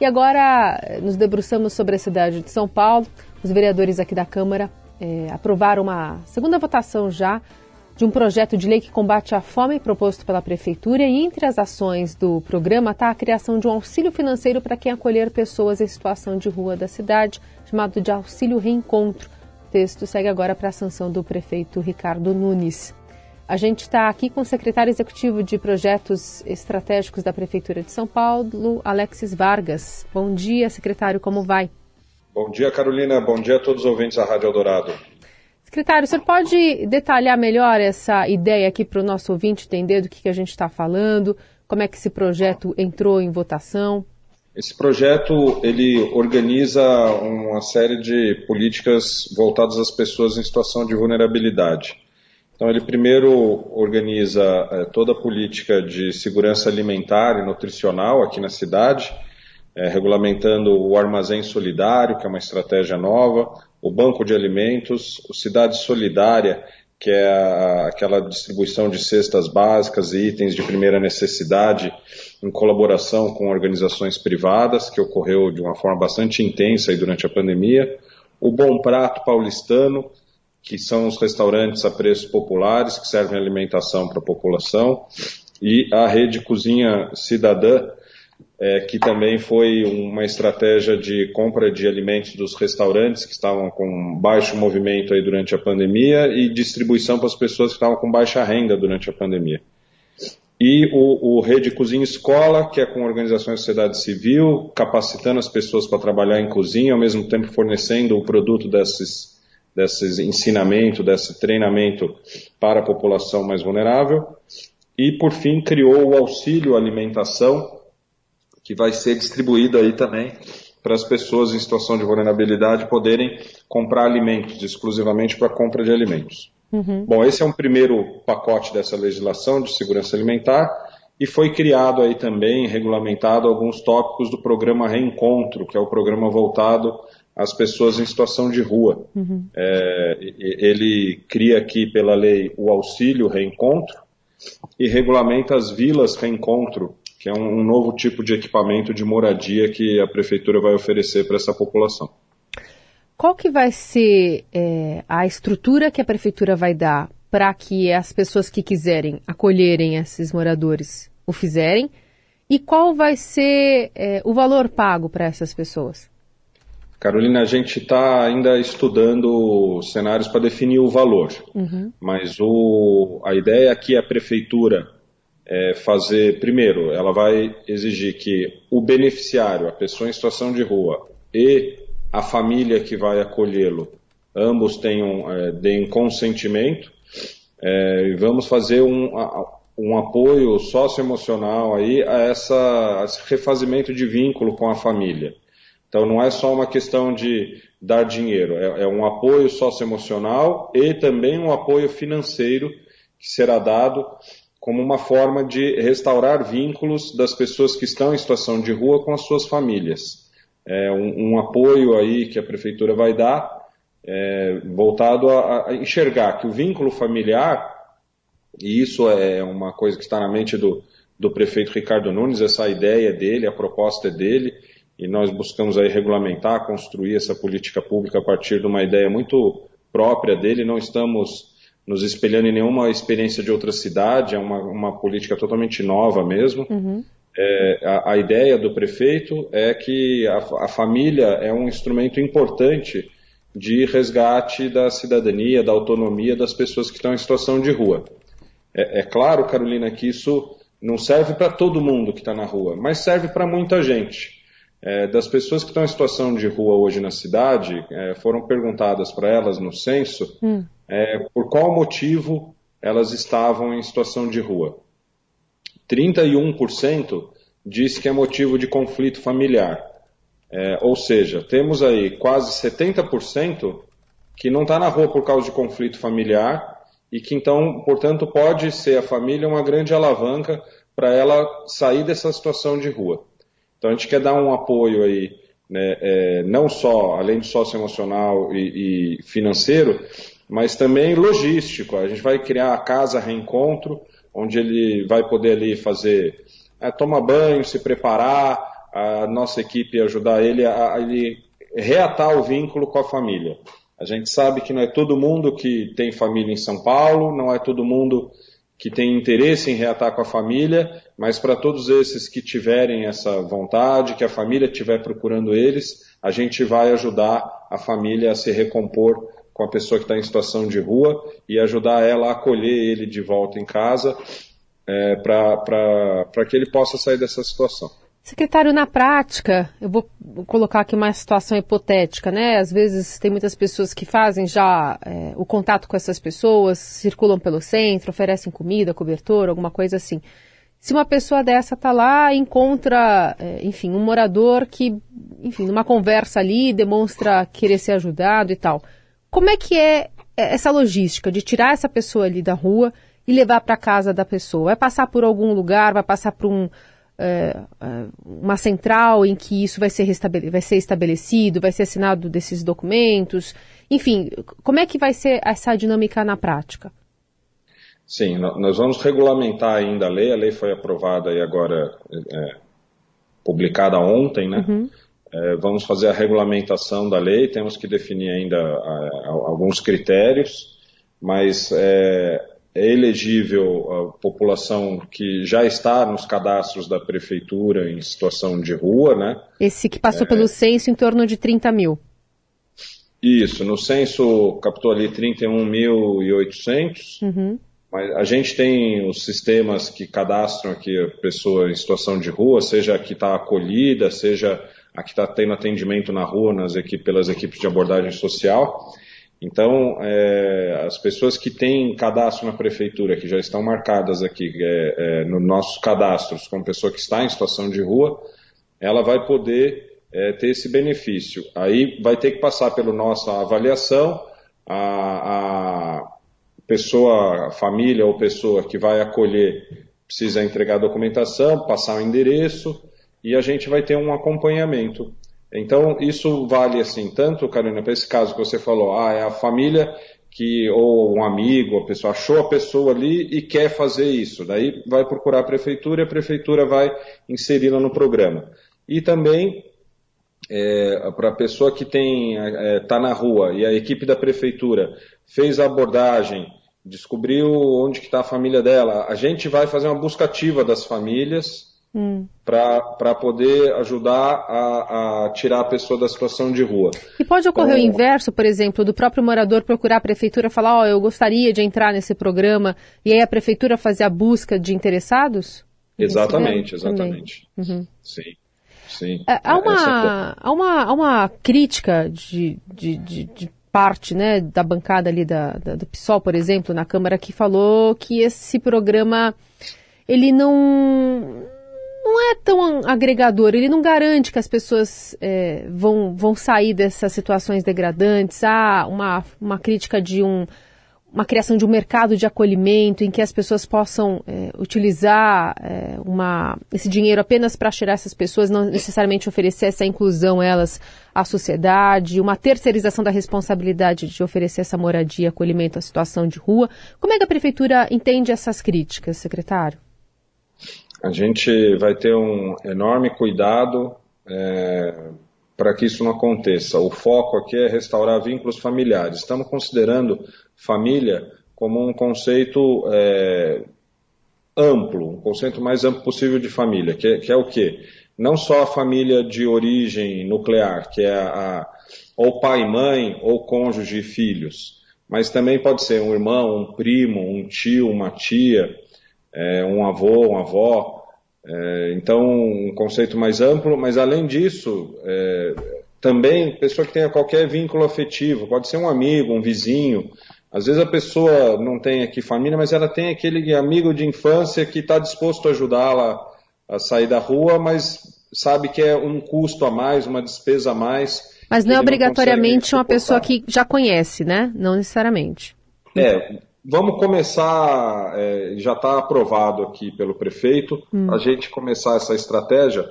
E agora eh, nos debruçamos sobre a cidade de São Paulo. Os vereadores aqui da Câmara é, aprovaram uma segunda votação já de um projeto de lei que combate a fome proposto pela Prefeitura e entre as ações do programa está a criação de um auxílio financeiro para quem acolher pessoas em situação de rua da cidade, chamado de Auxílio Reencontro. O texto segue agora para a sanção do prefeito Ricardo Nunes. A gente está aqui com o secretário executivo de projetos estratégicos da Prefeitura de São Paulo, Alexis Vargas. Bom dia, secretário, como vai? Bom dia, Carolina. Bom dia a todos os ouvintes da Rádio Eldorado. Secretário, o senhor pode detalhar melhor essa ideia aqui para o nosso ouvinte entender do que, que a gente está falando, como é que esse projeto entrou em votação? Esse projeto ele organiza uma série de políticas voltadas às pessoas em situação de vulnerabilidade. Então, ele primeiro organiza é, toda a política de segurança alimentar e nutricional aqui na cidade, é, regulamentando o armazém solidário, que é uma estratégia nova, o banco de alimentos, o Cidade Solidária, que é a, aquela distribuição de cestas básicas e itens de primeira necessidade em colaboração com organizações privadas, que ocorreu de uma forma bastante intensa durante a pandemia, o Bom Prato Paulistano, que são os restaurantes a preços populares, que servem alimentação para a população, e a rede Cozinha Cidadã, é, que também foi uma estratégia de compra de alimentos dos restaurantes que estavam com baixo movimento aí durante a pandemia e distribuição para as pessoas que estavam com baixa renda durante a pandemia. E o, o Rede Cozinha Escola, que é com organizações de sociedade civil, capacitando as pessoas para trabalhar em cozinha, ao mesmo tempo fornecendo o produto desses desse ensinamento, desse treinamento para a população mais vulnerável. E, por fim, criou o auxílio alimentação, que vai ser distribuído aí também para as pessoas em situação de vulnerabilidade poderem comprar alimentos, exclusivamente para compra de alimentos. Uhum. Bom, esse é um primeiro pacote dessa legislação de segurança alimentar e foi criado aí também, regulamentado alguns tópicos do programa Reencontro, que é o programa voltado as pessoas em situação de rua. Uhum. É, ele cria aqui pela lei o auxílio reencontro e regulamenta as vilas reencontro, que é um, um novo tipo de equipamento de moradia que a prefeitura vai oferecer para essa população. Qual que vai ser é, a estrutura que a prefeitura vai dar para que as pessoas que quiserem acolherem esses moradores o fizerem? E qual vai ser é, o valor pago para essas pessoas? Carolina, a gente está ainda estudando cenários para definir o valor, uhum. mas o, a ideia aqui é a prefeitura é fazer, primeiro, ela vai exigir que o beneficiário, a pessoa em situação de rua e a família que vai acolhê-lo, ambos tenham, é, deem consentimento, é, e vamos fazer um, um apoio socioemocional aí a, essa, a esse refazimento de vínculo com a família. Então não é só uma questão de dar dinheiro, é, é um apoio socioemocional e também um apoio financeiro que será dado como uma forma de restaurar vínculos das pessoas que estão em situação de rua com as suas famílias. É um, um apoio aí que a prefeitura vai dar é, voltado a, a, enxergar que o vínculo familiar, e isso é uma coisa que está na mente do, do prefeito Ricardo Nunes, essa ideia dele, a proposta dele, e nós buscamos aí regulamentar, construir essa política pública a partir de uma ideia muito própria dele, não estamos nos espelhando em nenhuma experiência de outra cidade, é uma, uma política totalmente nova mesmo. Uhum. É, a, a, ideia do prefeito é que a, a, família é um instrumento importante de resgate da cidadania, da autonomia das pessoas que estão em situação de rua. É, é claro, Carolina, que isso não serve para todo mundo que está na rua, mas serve para muita gente. É, das pessoas que estão em situação de rua hoje na cidade, é, foram perguntadas para elas no censo hum. é, por qual motivo elas estavam em situação de rua. 31% disse que é motivo de conflito familiar. É, ou seja, temos aí quase 70% que não está na rua por causa de conflito familiar e que então, portanto, pode ser a família uma grande alavanca para ela sair dessa situação de rua. Então a gente quer dar um apoio aí, né, é, não só, além de socioemocional e, e financeiro, mas também logístico. A gente vai criar a casa reencontro, onde ele vai poder ali fazer, é, tomar banho, se preparar, a nossa equipe ajudar ele a, a ele reatar o vínculo com a família. A gente sabe que não é todo mundo que tem família em São Paulo, não é todo mundo que tem interesse em reatar com a família, mas para todos esses que tiverem essa vontade, que a família estiver procurando eles, a gente vai ajudar a família a se recompor com a pessoa que está em situação de rua e ajudar ela a acolher ele de volta em casa é, para que ele possa sair dessa situação. Secretário, na prática, eu vou colocar aqui uma situação hipotética, né? Às vezes tem muitas pessoas que fazem já é, o contato com essas pessoas, circulam pelo centro, oferecem comida, cobertor, alguma coisa assim. Se uma pessoa dessa está lá e encontra, é, enfim, um morador que, enfim, numa conversa ali demonstra querer ser ajudado e tal, como é que é, é essa logística de tirar essa pessoa ali da rua e levar para casa da pessoa? Vai passar por algum lugar, vai passar por um uma central em que isso vai ser, vai ser estabelecido, vai ser assinado desses documentos? Enfim, como é que vai ser essa dinâmica na prática? Sim, nós vamos regulamentar ainda a lei. A lei foi aprovada e agora é, publicada ontem, né? Uhum. É, vamos fazer a regulamentação da lei. Temos que definir ainda a, a, alguns critérios, mas é, é elegível a população que já está nos cadastros da prefeitura em situação de rua, né? Esse que passou é... pelo censo em torno de 30 mil. Isso, no censo captou ali 31.800, uhum. mas a gente tem os sistemas que cadastram aqui a pessoa em situação de rua, seja a que está acolhida, seja a que está tendo atendimento na rua nas equipes, pelas equipes de abordagem social. Então, é, as pessoas que têm cadastro na prefeitura, que já estão marcadas aqui é, é, nos nossos cadastros como pessoa que está em situação de rua, ela vai poder é, ter esse benefício. Aí vai ter que passar pela nossa avaliação, a, a pessoa, a família ou pessoa que vai acolher precisa entregar documentação, passar o endereço e a gente vai ter um acompanhamento. Então, isso vale assim, tanto, Carolina, para esse caso que você falou, ah, é a família que, ou um amigo, a pessoa achou a pessoa ali e quer fazer isso. Daí vai procurar a prefeitura e a prefeitura vai inseri-la no programa. E também é, para a pessoa que tem está é, tá na rua e a equipe da prefeitura fez a abordagem, descobriu onde está a família dela, a gente vai fazer uma busca ativa das famílias hum. para poder ajudar a, a, tirar a pessoa da situação de rua. E pode ocorrer então, o inverso, por exemplo, do próprio morador procurar a prefeitura e falar, ó, oh, eu gostaria de entrar nesse programa, e aí a prefeitura fazer a busca de interessados? Exatamente, exatamente. Uhum. Sim. Sim. É, há, uma, é há, uma, há uma crítica de, de, de, de parte né, da bancada ali da, da, do PSOL, por exemplo, na Câmara, que falou que esse programa ele não não é tão agregador, ele não garante que as pessoas é, vão, vão sair dessas situações degradantes. Há uma, uma crítica de um, uma criação de um mercado de acolhimento em que as pessoas possam é, utilizar é, uma, esse dinheiro apenas para tirar essas pessoas, não necessariamente oferecer essa inclusão elas à sociedade, uma terceirização da responsabilidade de oferecer essa moradia, acolhimento à situação de rua. Como é que a prefeitura entende essas críticas, secretário? A gente vai ter um enorme cuidado é, para que isso não aconteça. O foco aqui é restaurar vínculos familiares. Estamos considerando família como um conceito é, amplo, um conceito mais amplo possível de família, que é, que é o quê? Não só a família de origem nuclear, que é a, a ou pai e mãe, ou cônjuge e filhos, mas também pode ser um irmão, um primo, um tio, uma tia, é, um avô, uma avó. É, então, um conceito mais amplo, mas além disso, é, também pessoa que tenha qualquer vínculo afetivo, pode ser um amigo, um vizinho. Às vezes a pessoa não tem aqui família, mas ela tem aquele amigo de infância que está disposto a ajudá-la a sair da rua, mas sabe que é um custo a mais, uma despesa a mais. Mas não é obrigatoriamente uma pessoa que já conhece, né? Não necessariamente. É, Vamos começar, é, já está aprovado aqui pelo prefeito, hum. a gente começar essa estratégia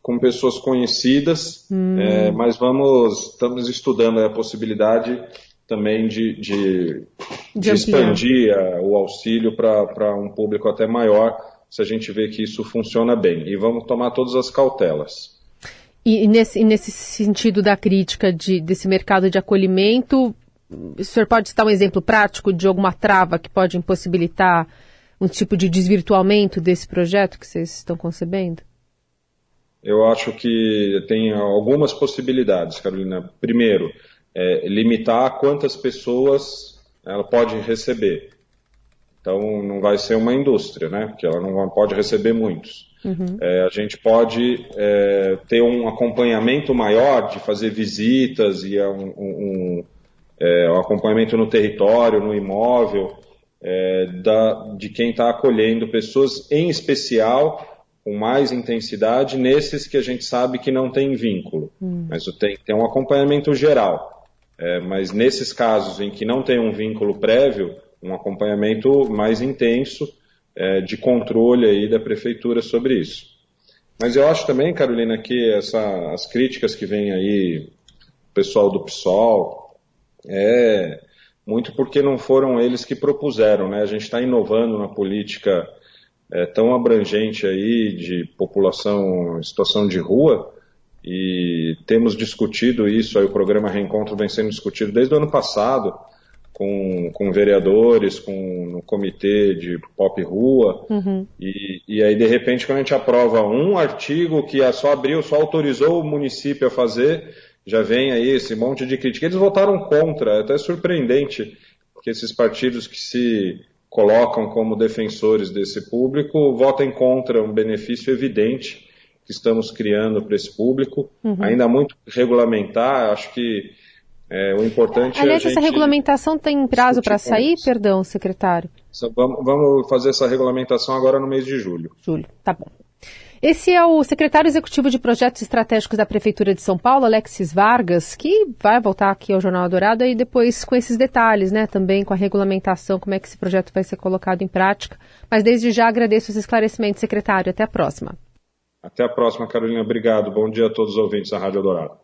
com pessoas conhecidas, hum. é, mas vamos, estamos estudando a possibilidade também de, de, de, de expandir a, o auxílio para um público até maior, se a gente vê que isso funciona bem. E vamos tomar todas as cautelas. E, nesse, nesse sentido da crítica de, desse mercado de acolhimento, o senhor pode citar um exemplo prático de alguma trava que pode impossibilitar um tipo de desvirtuamento desse projeto que vocês estão concebendo? Eu acho que tem algumas possibilidades, Carolina. Primeiro, é, limitar quantas pessoas ela pode receber. Então, não vai ser uma indústria, né? Porque ela não pode receber muitos. Uhum. É, a gente pode é, ter um acompanhamento maior de fazer visitas e um, um, é, um acompanhamento no território, no imóvel, é, da, de quem está acolhendo pessoas, em especial com mais intensidade nesses que a gente sabe que não tem vínculo. Uhum. Mas tem, tem um acompanhamento geral. É, mas nesses casos em que não tem um vínculo prévio, um acompanhamento mais intenso é, de controle aí da prefeitura sobre isso. Mas eu acho também, Carolina, que essa, as críticas que vem aí, o pessoal do PSOL, é muito porque não foram eles que propuseram, né? A gente está inovando na política é, tão abrangente aí de população em situação de rua e temos discutido isso, aí o programa Reencontro vem sendo discutido desde o ano passado, com, com vereadores, com no comitê de pop rua, uhum. e, e aí de repente quando a gente aprova um artigo que só abriu, só autorizou o município a fazer, já vem aí esse monte de crítica. Eles votaram contra, é até surpreendente que esses partidos que se colocam como defensores desse público votem contra um benefício evidente que estamos criando para esse público, uhum. ainda muito regulamentar, acho que é, o importante é Aliás, é essa regulamentação tem prazo para sair, perdão, secretário? Vamos, vamos fazer essa regulamentação agora no mês de julho. Julho, tá bom. Esse é o secretário executivo de projetos estratégicos da Prefeitura de São Paulo, Alexis Vargas, que vai voltar aqui ao Jornal Dourado e depois com esses detalhes, né? Também com a regulamentação, como é que esse projeto vai ser colocado em prática. Mas desde já agradeço os esclarecimentos, secretário. Até a próxima. Até a próxima, Carolina. Obrigado. Bom dia a todos os ouvintes da Rádio Dourado.